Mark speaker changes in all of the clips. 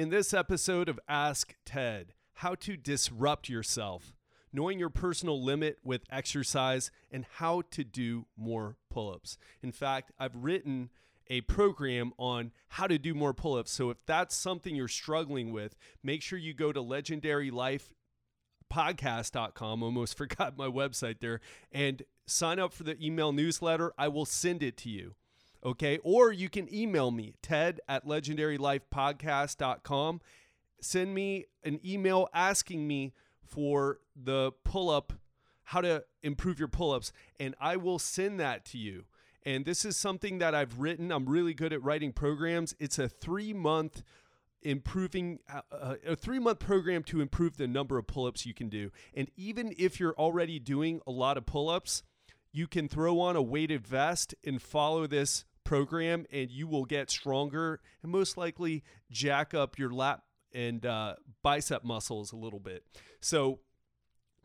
Speaker 1: In this episode of Ask Ted, how to disrupt yourself, knowing your personal limit with exercise, and how to do more pull ups. In fact, I've written a program on how to do more pull ups. So if that's something you're struggling with, make sure you go to legendarylifepodcast.com. Almost forgot my website there and sign up for the email newsletter. I will send it to you okay? Or you can email me, ted at legendarylifepodcast.com. Send me an email asking me for the pull up, how to improve your pull ups, and I will send that to you. And this is something that I've written. I'm really good at writing programs. It's a three month improving uh, a three month program to improve the number of pull ups you can do. And even if you're already doing a lot of pull ups, you can throw on a weighted vest and follow this program and you will get stronger and most likely jack up your lat and uh, bicep muscles a little bit. So,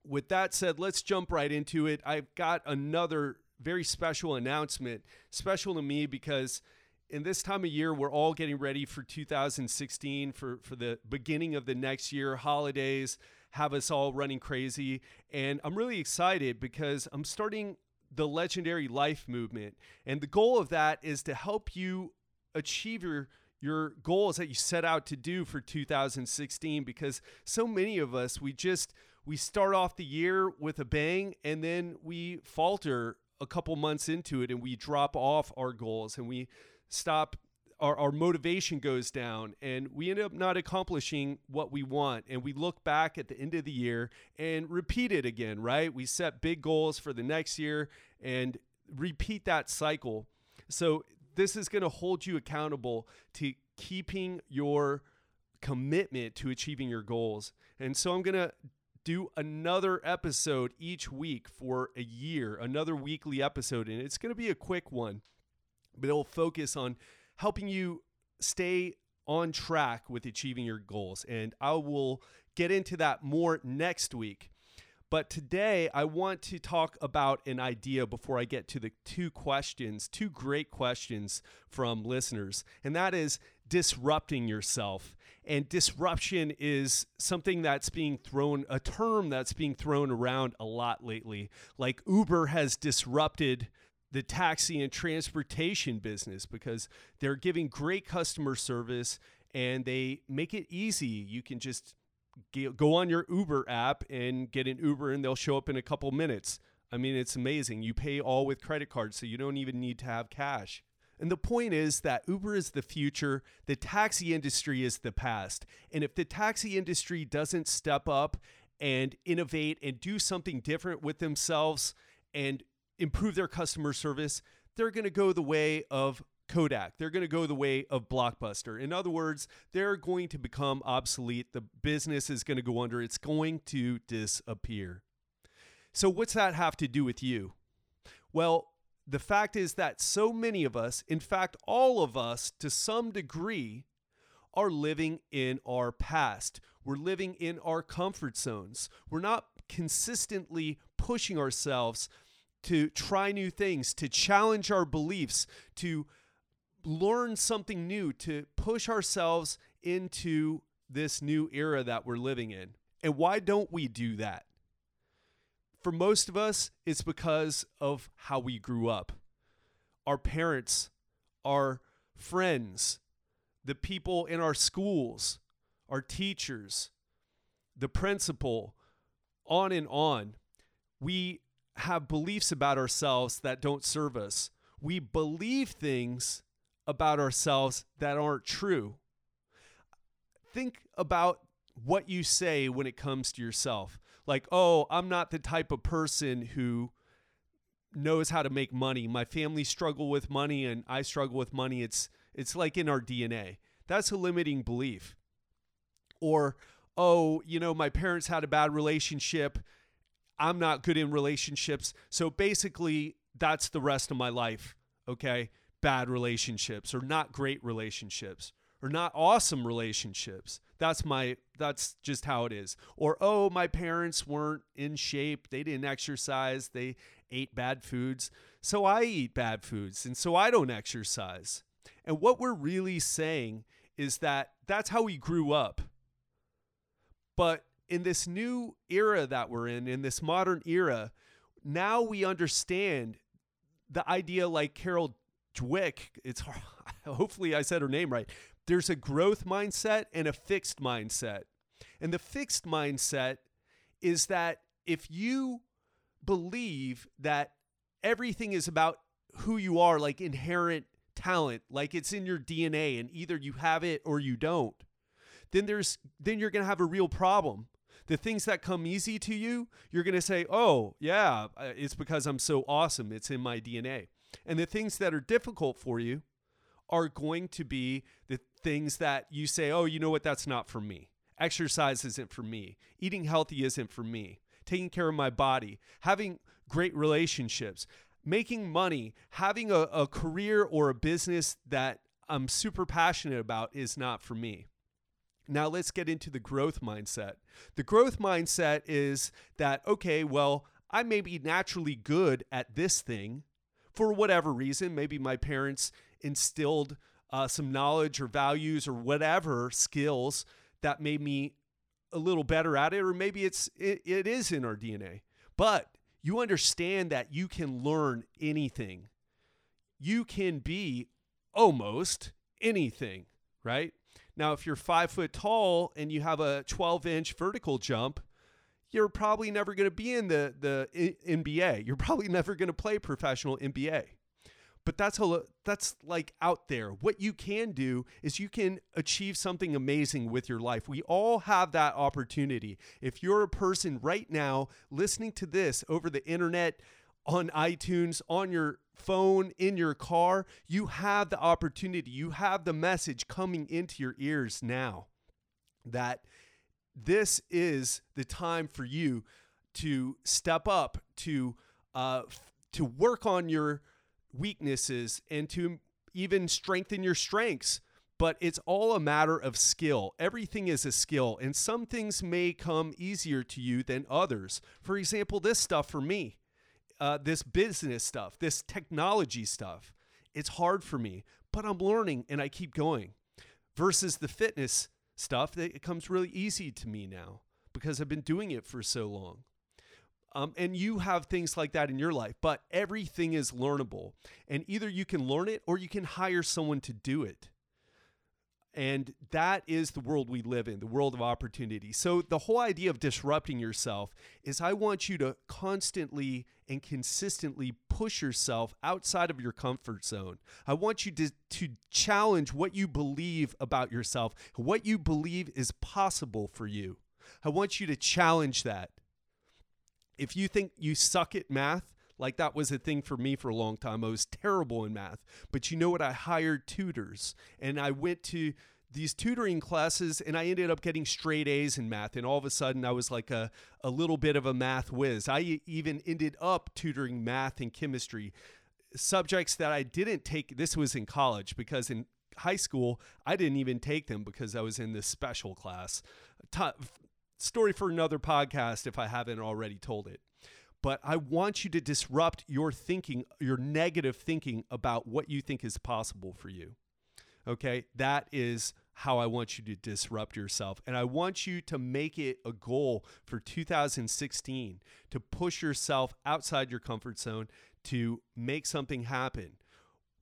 Speaker 1: with that said, let's jump right into it. I've got another very special announcement, special to me because in this time of year, we're all getting ready for 2016 for, for the beginning of the next year. Holidays have us all running crazy. And I'm really excited because I'm starting the legendary life movement. And the goal of that is to help you achieve your your goals that you set out to do for 2016 because so many of us we just we start off the year with a bang and then we falter a couple months into it and we drop off our goals and we stop our, our motivation goes down and we end up not accomplishing what we want. And we look back at the end of the year and repeat it again right? We set big goals for the next year and repeat that cycle. So this is going to hold you accountable to keeping your commitment to achieving your goals. And so i'm going to do another episode each week for a year another weekly episode and it's going to be a quick one but it'll focus on helping you stay on track with achieving your goals. And I will get into that more next week. But today, I want to talk about an idea before I get to the two questions, two great questions from listeners. And that is disrupting yourself. And disruption is something that's being thrown, a term that's being thrown around a lot lately. Like Uber has disrupted the taxi and transportation business because they're giving great customer service and they make it easy. You can just go on your Uber app and get an Uber and they'll show up in a couple minutes. I mean, it's amazing. You pay all with credit cards, so you don't even need to have cash. And the point is that Uber is the future, the taxi industry is the past. And if the taxi industry doesn't step up and innovate and do something different with themselves and improve their customer service, they're going to go the way of Kodak. They're going to go the way of Blockbuster. In other words, they're going to become obsolete. The business is going to go under. It's going to disappear. So, what's that have to do with you? Well, the fact is that so many of us, in fact, all of us to some degree, are living in our past. We're living in our comfort zones. We're not consistently pushing ourselves to try new things, to challenge our beliefs, to learn something new, to push ourselves into this new era that we're living in. And why don't we do that? For most of us, it's because of how we grew up. Our parents, our friends, the people in our schools, our teachers, the principal, on and on. We have beliefs about ourselves that don't serve us. We believe things about ourselves that aren't true. Think about what you say when it comes to yourself. Like, oh, I'm not the type of person who knows how to make money. My family struggle with money and I struggle with money. It's it's like in our DNA. That's a limiting belief. Or, oh, you know, my parents had a bad relationship I'm not good in relationships. So basically, that's the rest of my life. Okay. Bad relationships or not great relationships or not awesome relationships. That's my that's just how it is. Or oh, my parents weren't in shape. They didn't exercise. They ate bad foods. So I eat bad foods and so I don't exercise. And what we're really saying is that that's how we grew up. But in this new era that we're in, in this modern era, now we understand the idea like Carol Dweck, it's hopefully I said her name right. There's a growth mindset and a fixed mindset. And the fixed mindset is that if you believe that everything is about who you are, like inherent talent, like it's in your DNA and either you have it or you don't, then there's then you're going to have a real problem. The things that come easy to you, you're going to say, "Oh, yeah, uh, it's because I'm so awesome. It's in my DNA." And the things that are difficult for you are going to be the things that you say, "Oh, you know what? That's not for me." Exercise isn't for me. Eating healthy isn't for me. Taking care of my body, having great relationships, making money, having a, a career or a business that I'm super passionate about is not for me. Now let's get into the growth mindset. The growth mindset is that, okay, well, I may be naturally good at this thing for whatever reason. Maybe my parents instilled uh, some knowledge or values or whatever skills that made me a little better at it, or maybe it's it, it is in our DNA. But you understand that you can learn anything. You can be almost anything, right? Now, if you're five foot tall and you have a 12 inch vertical jump, you're probably never going to be in the, the NBA. You're probably never going to play professional NBA but that's that's like out there. What you can do is you can achieve something amazing with your life. We all have that opportunity. If you're a person right now listening to this over the internet on iTunes on your phone in your car you have the opportunity you have the message coming into your ears now that this is the time for you to step up to uh, to work on your weaknesses and to even strengthen your strengths. But it's all a matter of skill. Everything is a skill, and some things may come easier to you than others. For example, this stuff for me, uh, this business stuff, this technology stuff, it's hard for me, but I'm learning and I keep going. Versus the fitness stuff, it comes really easy to me now because I've been doing it for so long. Um, and you have things like that in your life, but everything is learnable. And either you can learn it or you can hire someone to do it. And that is the world we live in, the world of opportunity. So, the whole idea of disrupting yourself is I want you to constantly and consistently push yourself outside of your comfort zone. I want you to, to challenge what you believe about yourself, what you believe is possible for you. I want you to challenge that if you think you suck at math, like that was a thing for me for a long time. I was terrible in math. But you know what? I hired tutors and I went to these tutoring classes and I ended up getting straight A's in math. And all of a sudden, I was like a, a little bit of a math whiz. I even ended up tutoring math and chemistry, subjects that I didn't take. This was in college because in high school, I didn't even take them because I was in this special class story for another podcast if I haven't already told it. But I want you to disrupt your thinking, your negative thinking about what you think is possible for you. Okay? That is how I want you to disrupt yourself. And I want you to make it a goal for 2016 to push yourself outside your comfort zone to make something happen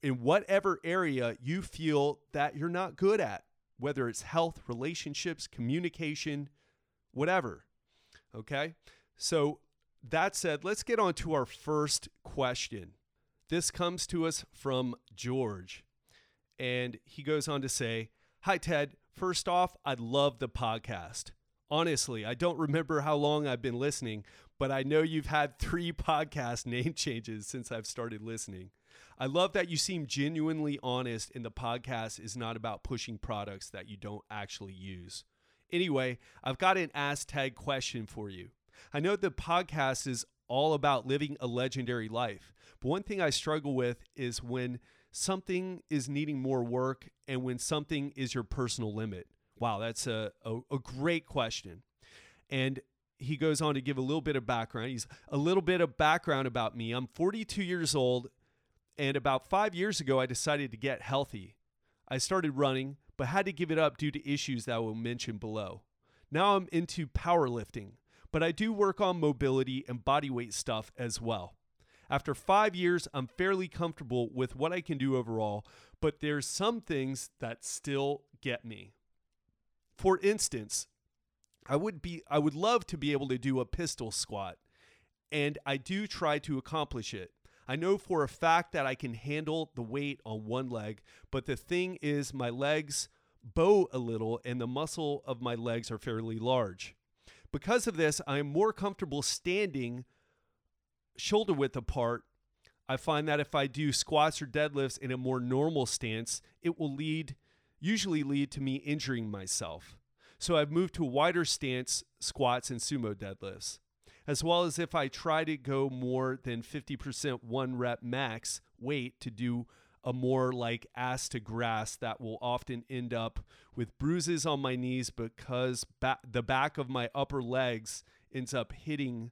Speaker 1: in whatever area you feel that you're not good at, whether it's health, relationships, communication, whatever. Okay. So, that said, let's get on to our first question. This comes to us from George. And he goes on to say, Hi, Ted. First off, I love the podcast. Honestly, I don't remember how long I've been listening, but I know you've had three podcast name changes since I've started listening. I love that you seem genuinely honest, and the podcast is not about pushing products that you don't actually use. Anyway, I've got an Ask Ted question for you. I know the podcast is all about living a legendary life, but one thing I struggle with is when something is needing more work and when something is your personal limit. Wow, that's a, a, a great question. And he goes on to give a little bit of background. He's a little bit of background about me. I'm 42 years old, and about five years ago, I decided to get healthy. I started running, but had to give it up due to issues that I will mention below. Now I'm into powerlifting, but I do work on mobility and body weight stuff as well. After five years, I'm fairly comfortable with what I can do overall, but there's some things that still get me. For instance, I would be I would love to be able to do a pistol squat, and I do try to accomplish it. I know for a fact that I can handle the weight on one leg, but the thing is my legs bow a little and the muscle of my legs are fairly large. Because of this, I am more comfortable standing shoulder width apart. I find that if I do squats or deadlifts in a more normal stance, it will lead usually lead to me injuring myself. So I've moved to a wider stance squats and sumo deadlifts. As well as if I try to go more than 50% one rep max weight to do a more like ass to grass that will often end up with bruises on my knees because ba- the back of my upper legs ends up hitting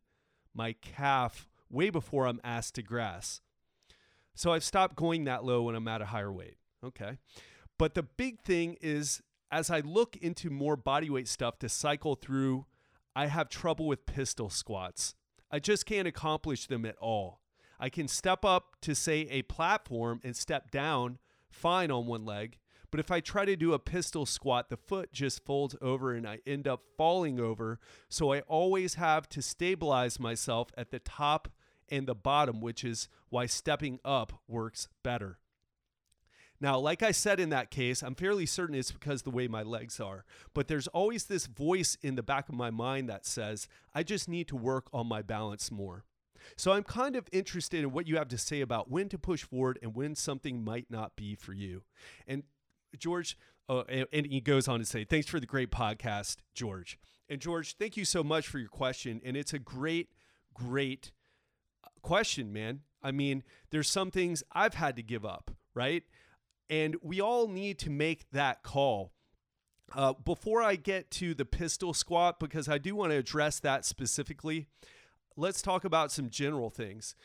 Speaker 1: my calf way before I'm ass to grass. So I've stopped going that low when I'm at a higher weight. Okay. But the big thing is, as I look into more bodyweight stuff to cycle through, I have trouble with pistol squats. I just can't accomplish them at all. I can step up to, say, a platform and step down fine on one leg. But if I try to do a pistol squat, the foot just folds over and I end up falling over. So I always have to stabilize myself at the top and the bottom, which is why stepping up works better. Now, like I said in that case, I'm fairly certain it's because the way my legs are. But there's always this voice in the back of my mind that says, I just need to work on my balance more. So I'm kind of interested in what you have to say about when to push forward and when something might not be for you. And George, uh, and, and he goes on to say, Thanks for the great podcast, George. And George, thank you so much for your question. And it's a great, great uh, question, man. I mean, there's some things I've had to give up, right? And we all need to make that call. Uh, before I get to the pistol squat, because I do want to address that specifically, let's talk about some general things.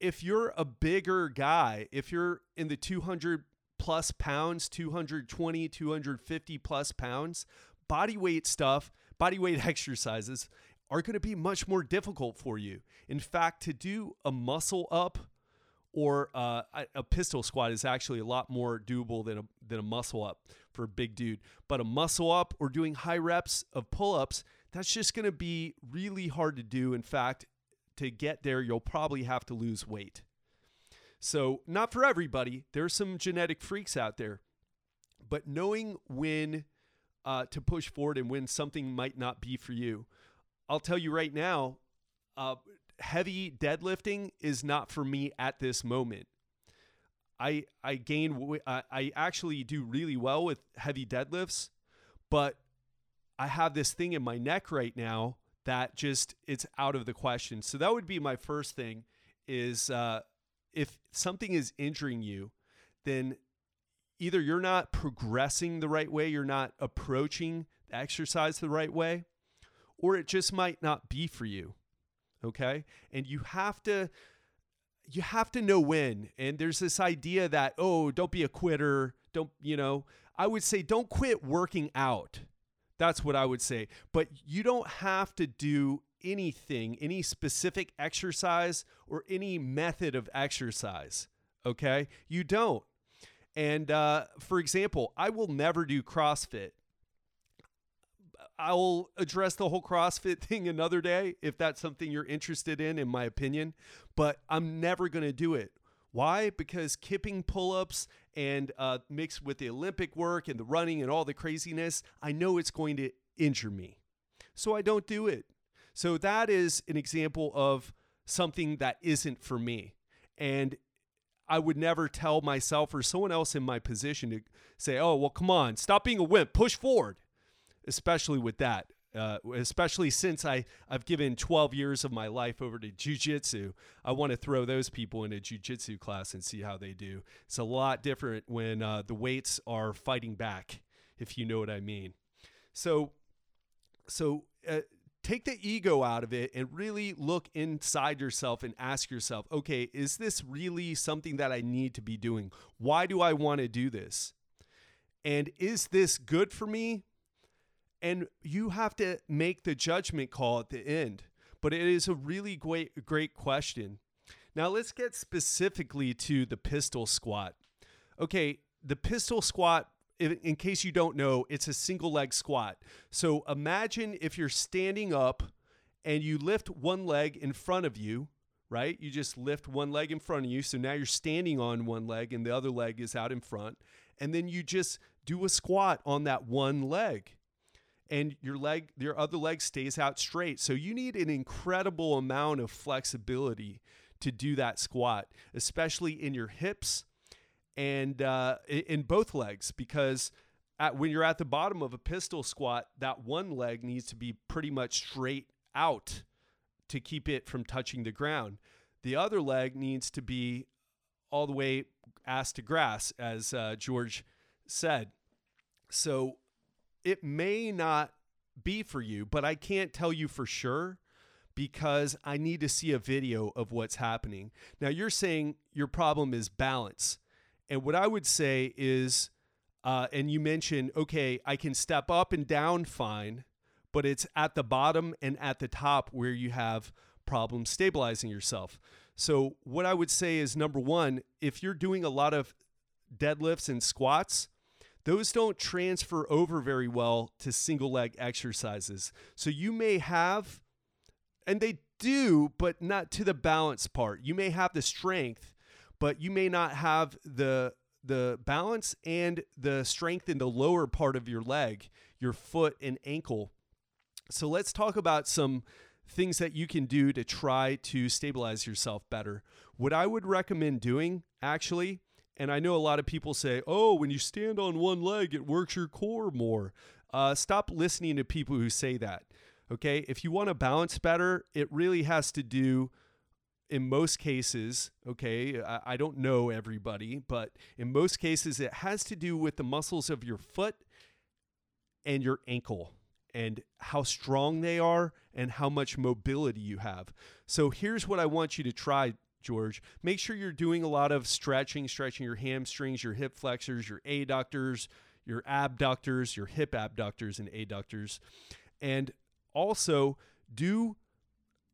Speaker 1: If you're a bigger guy, if you're in the 200 plus pounds, 220, 250 plus pounds, body weight stuff, body weight exercises are going to be much more difficult for you. In fact, to do a muscle up or uh, a pistol squat is actually a lot more doable than a, than a muscle up for a big dude. But a muscle up or doing high reps of pull ups, that's just going to be really hard to do. In fact, to get there, you'll probably have to lose weight. So, not for everybody. There's some genetic freaks out there. But knowing when uh, to push forward and when something might not be for you, I'll tell you right now, uh, heavy deadlifting is not for me at this moment. I I gain I actually do really well with heavy deadlifts, but I have this thing in my neck right now that just it's out of the question. So that would be my first thing is uh, if something is injuring you, then either you're not progressing the right way, you're not approaching the exercise the right way, or it just might not be for you okay? And you have to you have to know when. And there's this idea that oh don't be a quitter. Don't you know i would say don't quit working out that's what i would say but you don't have to do anything any specific exercise or any method of exercise okay you don't and uh, for example i will never do crossfit I'll address the whole CrossFit thing another day if that's something you're interested in, in my opinion. But I'm never going to do it. Why? Because kipping pull ups and uh, mixed with the Olympic work and the running and all the craziness, I know it's going to injure me. So I don't do it. So that is an example of something that isn't for me. And I would never tell myself or someone else in my position to say, oh, well, come on, stop being a wimp, push forward especially with that. Uh, especially since I, I've given 12 years of my life over to jujitsu. I want to throw those people in a jujitsu class and see how they do. It's a lot different when uh, the weights are fighting back, if you know what I mean. So, so uh, take the ego out of it and really look inside yourself and ask yourself, okay, is this really something that I need to be doing? Why do I want to do this? And is this good for me? And you have to make the judgment call at the end. But it is a really great, great question. Now let's get specifically to the pistol squat. Okay, the pistol squat, in case you don't know, it's a single leg squat. So imagine if you're standing up and you lift one leg in front of you, right? You just lift one leg in front of you. So now you're standing on one leg and the other leg is out in front. And then you just do a squat on that one leg. And your leg, your other leg stays out straight. So you need an incredible amount of flexibility to do that squat, especially in your hips and uh, in both legs, because at, when you're at the bottom of a pistol squat, that one leg needs to be pretty much straight out to keep it from touching the ground. The other leg needs to be all the way ass to grass, as uh, George said. So it may not be for you, but I can't tell you for sure because I need to see a video of what's happening. Now, you're saying your problem is balance. And what I would say is, uh, and you mentioned, okay, I can step up and down fine, but it's at the bottom and at the top where you have problems stabilizing yourself. So, what I would say is number one, if you're doing a lot of deadlifts and squats, those don't transfer over very well to single leg exercises. So, you may have, and they do, but not to the balance part. You may have the strength, but you may not have the the balance and the strength in the lower part of your leg, your foot and ankle so let's talk about some things that you can do to try to stabilize yourself better. What I would recommend doing, actually, and I know a lot of people say, oh, when you stand on one leg, it works your core more. Uh, stop listening to people who say that. Okay. If you want to balance better, it really has to do, in most cases, okay, I, I don't know everybody, but in most cases, it has to do with the muscles of your foot and your ankle and how strong they are and how much mobility you have. So here's what I want you to try, George. Make sure you're doing a lot of stretching, stretching your hamstrings, your hip flexors, your adductors, your abductors, your hip abductors and adductors. And also do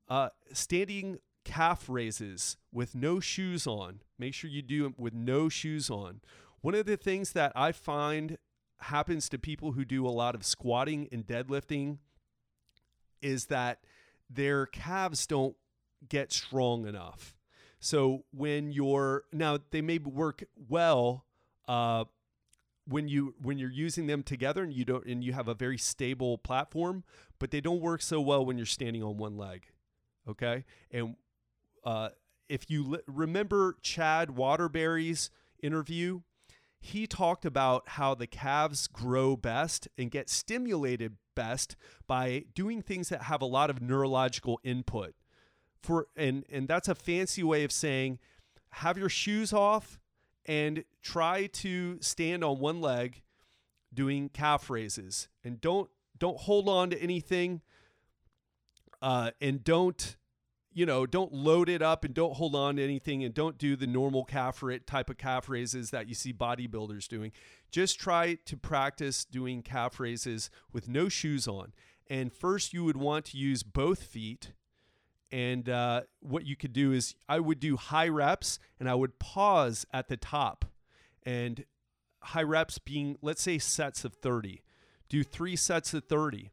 Speaker 1: uh, standing calf raises with no shoes on. Make sure you do it with no shoes on. One of the things that I find happens to people who do a lot of squatting and deadlifting is that their calves don't get strong enough. So when you're now they may work well uh, when you when you're using them together and you don't and you have a very stable platform, but they don't work so well when you're standing on one leg. Okay, and uh, if you li- remember Chad Waterbury's interview, he talked about how the calves grow best and get stimulated best by doing things that have a lot of neurological input. For and and that's a fancy way of saying have your shoes off and try to stand on one leg doing calf raises and don't don't hold on to anything uh, and don't you know, don't load it up and don't hold on to anything and don't do the normal calf type of calf raises that you see bodybuilders doing. Just try to practice doing calf raises with no shoes on. And first, you would want to use both feet. And uh, what you could do is, I would do high reps and I would pause at the top. And high reps being, let's say, sets of 30. Do three sets of 30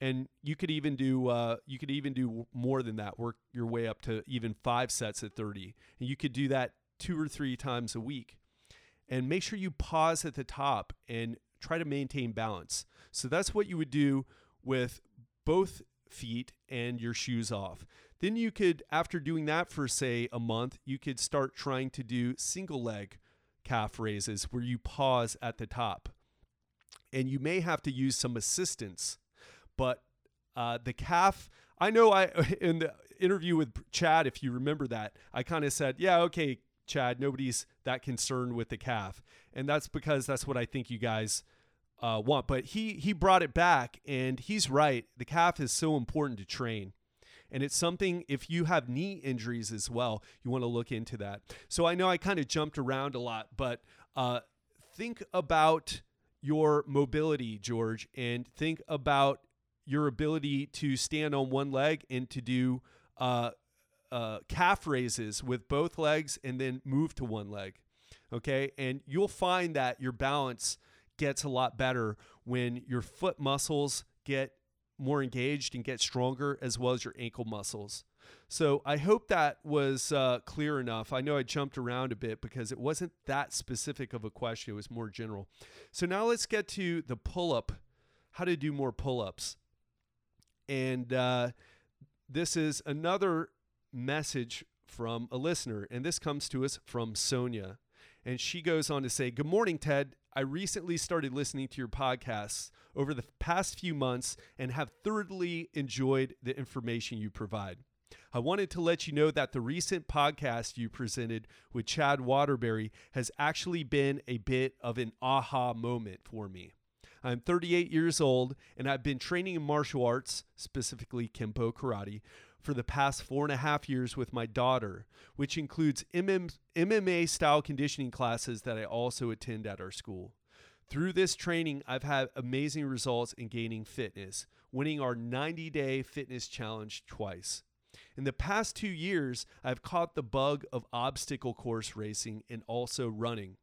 Speaker 1: and you could even do uh, you could even do more than that work your way up to even five sets at 30 and you could do that two or three times a week and make sure you pause at the top and try to maintain balance so that's what you would do with both feet and your shoes off. Then you could after doing that for say a month you could start trying to do single leg calf raises where you pause at the top. And you may have to use some assistance but uh, the calf, I know I in the interview with Chad, if you remember that, I kind of said, yeah, okay, Chad, nobody's that concerned with the calf, and that's because that's what I think you guys uh, want. But he he brought it back, and he's right. The calf is so important to train. And it's something, if you have knee injuries as well, you want to look into that. So I know I kind of jumped around a lot, but uh, think about your mobility, George, and think about your ability to stand on one leg and to do uh, uh, calf raises with both legs and then move to one leg. Okay. And you'll find that your balance gets a lot better when your foot muscles get more engaged and get stronger, as well as your ankle muscles. So I hope that was uh, clear enough. I know I jumped around a bit because it wasn't that specific of a question, it was more general. So now let's get to the pull up, how to do more pull ups. And uh, this is another message from a listener, and this comes to us from Sonia. And she goes on to say, Good morning, Ted. I recently started listening to your podcasts over the past few months and have thoroughly enjoyed the information you provide. I wanted to let you know that the recent podcast you presented with Chad Waterbury has actually been a bit of an aha moment for me. I'm 38 years old and I've been training in martial arts, specifically Kempo Karate, for the past four and a half years with my daughter, which includes MMA style conditioning classes that I also attend at our school. Through this training, I've had amazing results in gaining fitness, winning our 90 day fitness challenge twice. In the past two years, I've caught the bug of obstacle course racing and also running.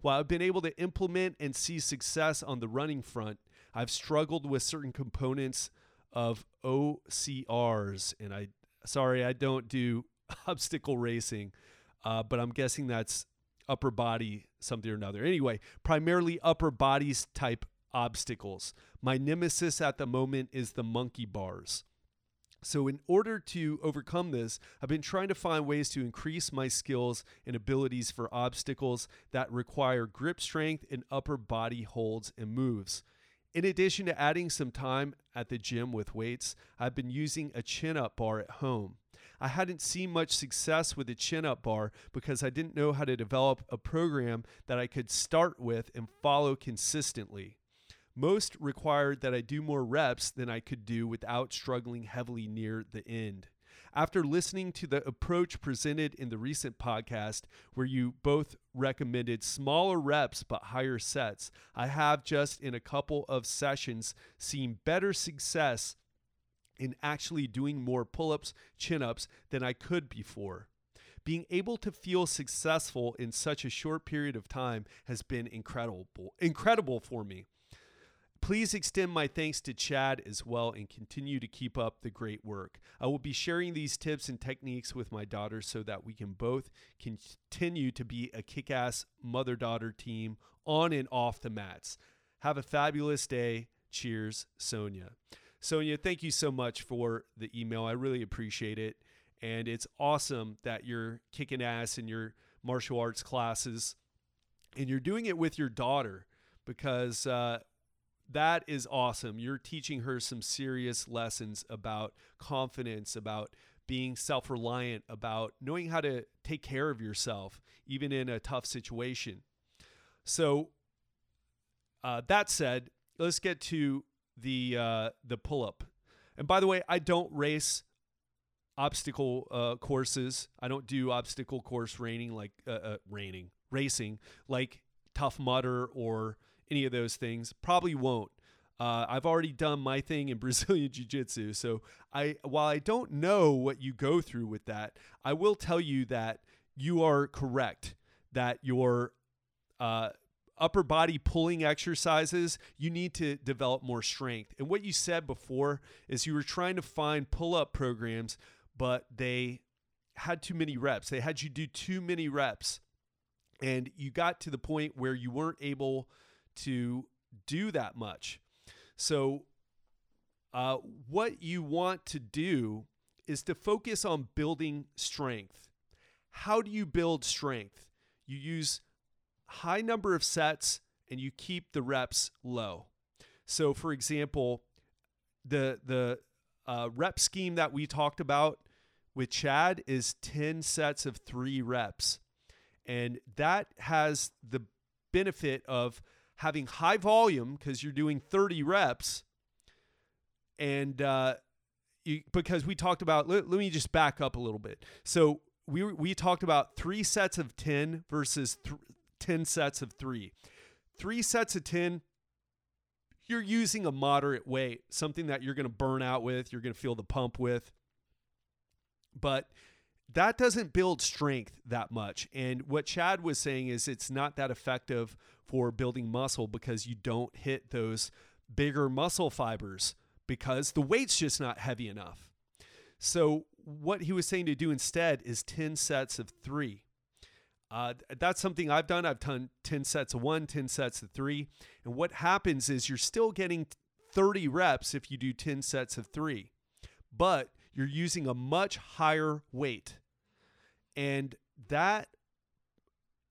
Speaker 1: While I've been able to implement and see success on the running front, I've struggled with certain components of OCRs. And I, sorry, I don't do obstacle racing, uh, but I'm guessing that's upper body something or another. Anyway, primarily upper bodies type obstacles. My nemesis at the moment is the monkey bars. So, in order to overcome this, I've been trying to find ways to increase my skills and abilities for obstacles that require grip strength and upper body holds and moves. In addition to adding some time at the gym with weights, I've been using a chin up bar at home. I hadn't seen much success with the chin up bar because I didn't know how to develop a program that I could start with and follow consistently. Most required that I do more reps than I could do without struggling heavily near the end. After listening to the approach presented in the recent podcast, where you both recommended smaller reps but higher sets, I have just in a couple of sessions seen better success in actually doing more pull ups, chin ups than I could before. Being able to feel successful in such a short period of time has been incredible, incredible for me. Please extend my thanks to Chad as well and continue to keep up the great work. I will be sharing these tips and techniques with my daughter so that we can both continue to be a kick ass mother daughter team on and off the mats. Have a fabulous day. Cheers, Sonia. Sonia, thank you so much for the email. I really appreciate it. And it's awesome that you're kicking ass in your martial arts classes and you're doing it with your daughter because uh, that is awesome. You're teaching her some serious lessons about confidence, about being self reliant, about knowing how to take care of yourself, even in a tough situation. So, uh, that said, let's get to the uh, the pull up. And by the way, I don't race obstacle uh, courses. I don't do obstacle course raining like uh, uh, raining racing like Tough Mudder or any of those things. Probably won't. Uh, I've already done my thing in Brazilian Jiu Jitsu. So I, while I don't know what you go through with that, I will tell you that you are correct. That your uh, upper body pulling exercises, you need to develop more strength. And what you said before is you were trying to find pull up programs, but they had too many reps. They had you do too many reps. And you got to the point where you weren't able to do that much. So, uh, what you want to do is to focus on building strength. How do you build strength? You use high number of sets and you keep the reps low. So, for example, the the uh, rep scheme that we talked about with Chad is 10 sets of three reps. And that has the benefit of having high volume because you're doing 30 reps and uh, you, because we talked about let, let, me just back up a little bit so we we talked about three sets of 10 versus th- 10 sets of three three sets of 10 you're using a moderate weight, something that you're going to burn out with, you're going to feel the pump with. But that doesn't build strength that much. And what Chad was saying is it's not that effective for building muscle because you don't hit those bigger muscle fibers because the weight's just not heavy enough. So, what he was saying to do instead is 10 sets of three. Uh, that's something I've done. I've done 10 sets of one, 10 sets of three. And what happens is you're still getting 30 reps if you do 10 sets of three, but you're using a much higher weight. And that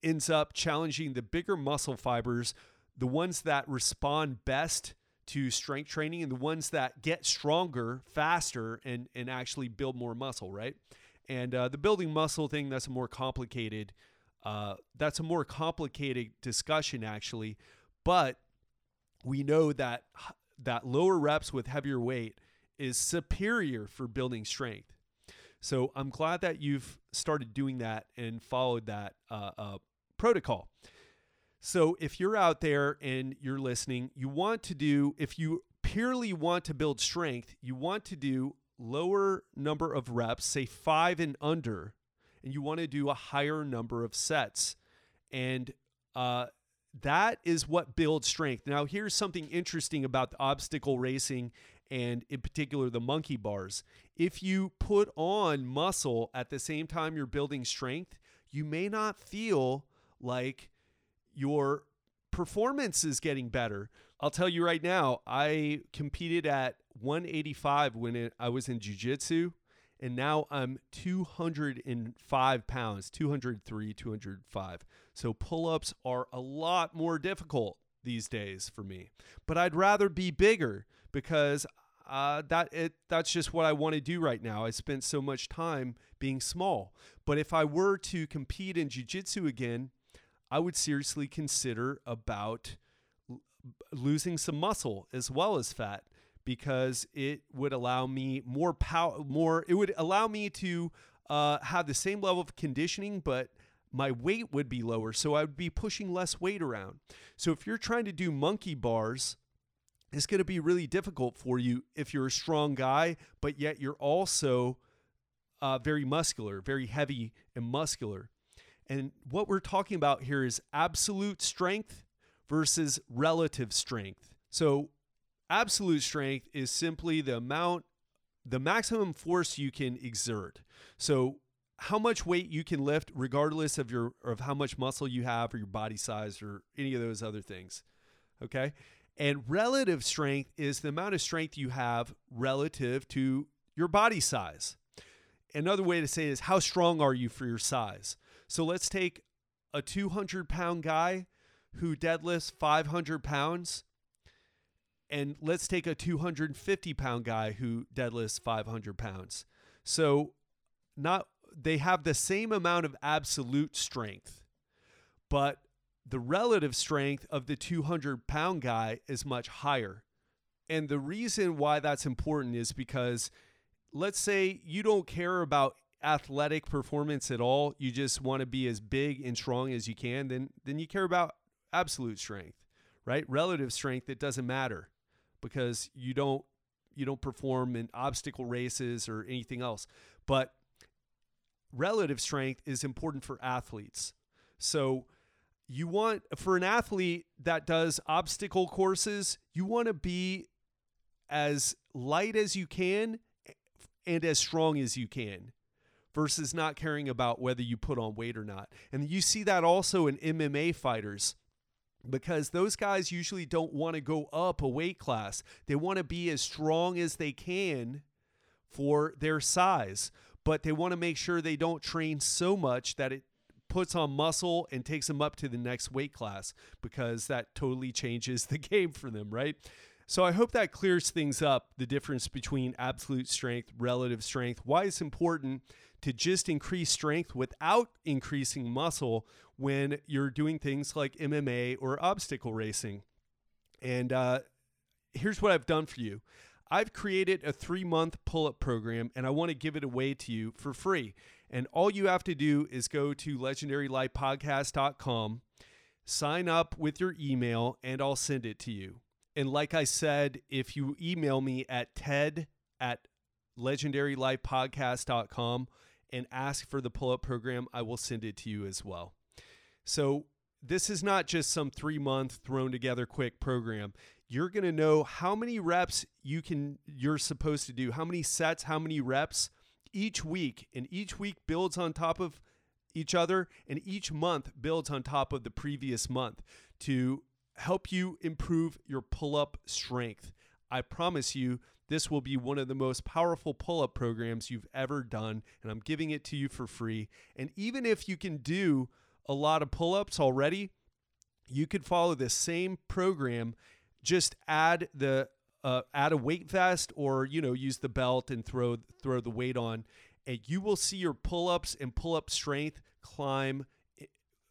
Speaker 1: ends up challenging the bigger muscle fibers, the ones that respond best to strength training and the ones that get stronger faster and, and actually build more muscle, right? And uh, the building muscle thing, that's a more complicated uh, that's a more complicated discussion, actually. But we know that that lower reps with heavier weight is superior for building strength. So I'm glad that you've started doing that and followed that uh, uh, protocol. So if you're out there and you're listening, you want to do, if you purely want to build strength, you want to do lower number of reps, say five and under, and you want to do a higher number of sets. And uh, that is what builds strength. Now, here's something interesting about the obstacle racing and, in particular, the monkey bars. If you put on muscle at the same time you're building strength, you may not feel like your performance is getting better. I'll tell you right now, I competed at 185 when it, I was in jiu-jitsu and now I'm 205 pounds, 203, 205. So pull ups are a lot more difficult these days for me. But I'd rather be bigger because uh, that it that's just what I want to do right now. I spent so much time being small. But if I were to compete in jiu-jitsu again, I would seriously consider about l- losing some muscle as well as fat because it would allow me more power, more, it would allow me to uh, have the same level of conditioning, but my weight would be lower. So I would be pushing less weight around. So if you're trying to do monkey bars, it's going to be really difficult for you if you're a strong guy, but yet you're also uh, very muscular, very heavy and muscular. And what we're talking about here is absolute strength versus relative strength. So absolute strength is simply the amount the maximum force you can exert. So how much weight you can lift regardless of your of how much muscle you have or your body size or any of those other things. Okay? And relative strength is the amount of strength you have relative to your body size. Another way to say it is how strong are you for your size? So let's take a 200 pound guy who deadlifts 500 pounds and let's take a 250 pound guy who deadlifts 500 pounds. So, not they have the same amount of absolute strength, but the relative strength of the 200 pound guy is much higher. And the reason why that's important is because let's say you don't care about athletic performance at all, you just want to be as big and strong as you can, then then you care about absolute strength, right? Relative strength it doesn't matter because you don't you don't perform in obstacle races or anything else. But relative strength is important for athletes. So you want for an athlete that does obstacle courses, you want to be as light as you can eh, and as strong as you can versus not caring about whether you put on weight or not. And you see that also in MMA fighters because those guys usually don't want to go up a weight class. They want to be as strong as they can for their size, but they want to make sure they don't train so much that it puts on muscle and takes them up to the next weight class because that totally changes the game for them, right? So I hope that clears things up the difference between absolute strength, relative strength, why it's important to just increase strength without increasing muscle when you're doing things like MMA or obstacle racing. And uh, here's what I've done for you I've created a three month pull up program and I want to give it away to you for free. And all you have to do is go to legendarylifepodcast.com, sign up with your email, and I'll send it to you. And like I said, if you email me at ted at legendarylifepodcast.com and ask for the pull up program, I will send it to you as well. So, this is not just some three month thrown together quick program. You're going to know how many reps you can you're supposed to do, how many sets, how many reps each week, and each week builds on top of each other, and each month builds on top of the previous month to help you improve your pull up strength. I promise you, this will be one of the most powerful pull up programs you've ever done, and I'm giving it to you for free. And even if you can do a lot of pull ups already, you could follow the same program, just add the uh, add a weight vest or you know use the belt and throw throw the weight on and you will see your pull-ups and pull-up strength climb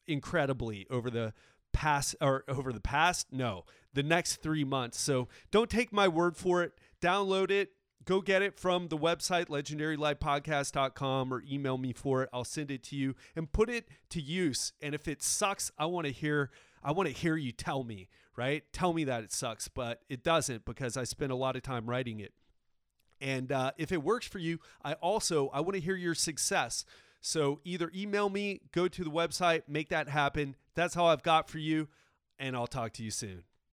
Speaker 1: incredibly over the past or over the past no the next three months. So don't take my word for it. Download it. Go get it from the website legendarylifepodcast.com or email me for it. I'll send it to you and put it to use. And if it sucks i want to hear i want to hear you tell me right? Tell me that it sucks but it doesn't because i spent a lot of time writing it. And uh, if it works for you i also i want to hear your success. So either email me go to the website make that happen. That's all i've got for you and i'll talk to you soon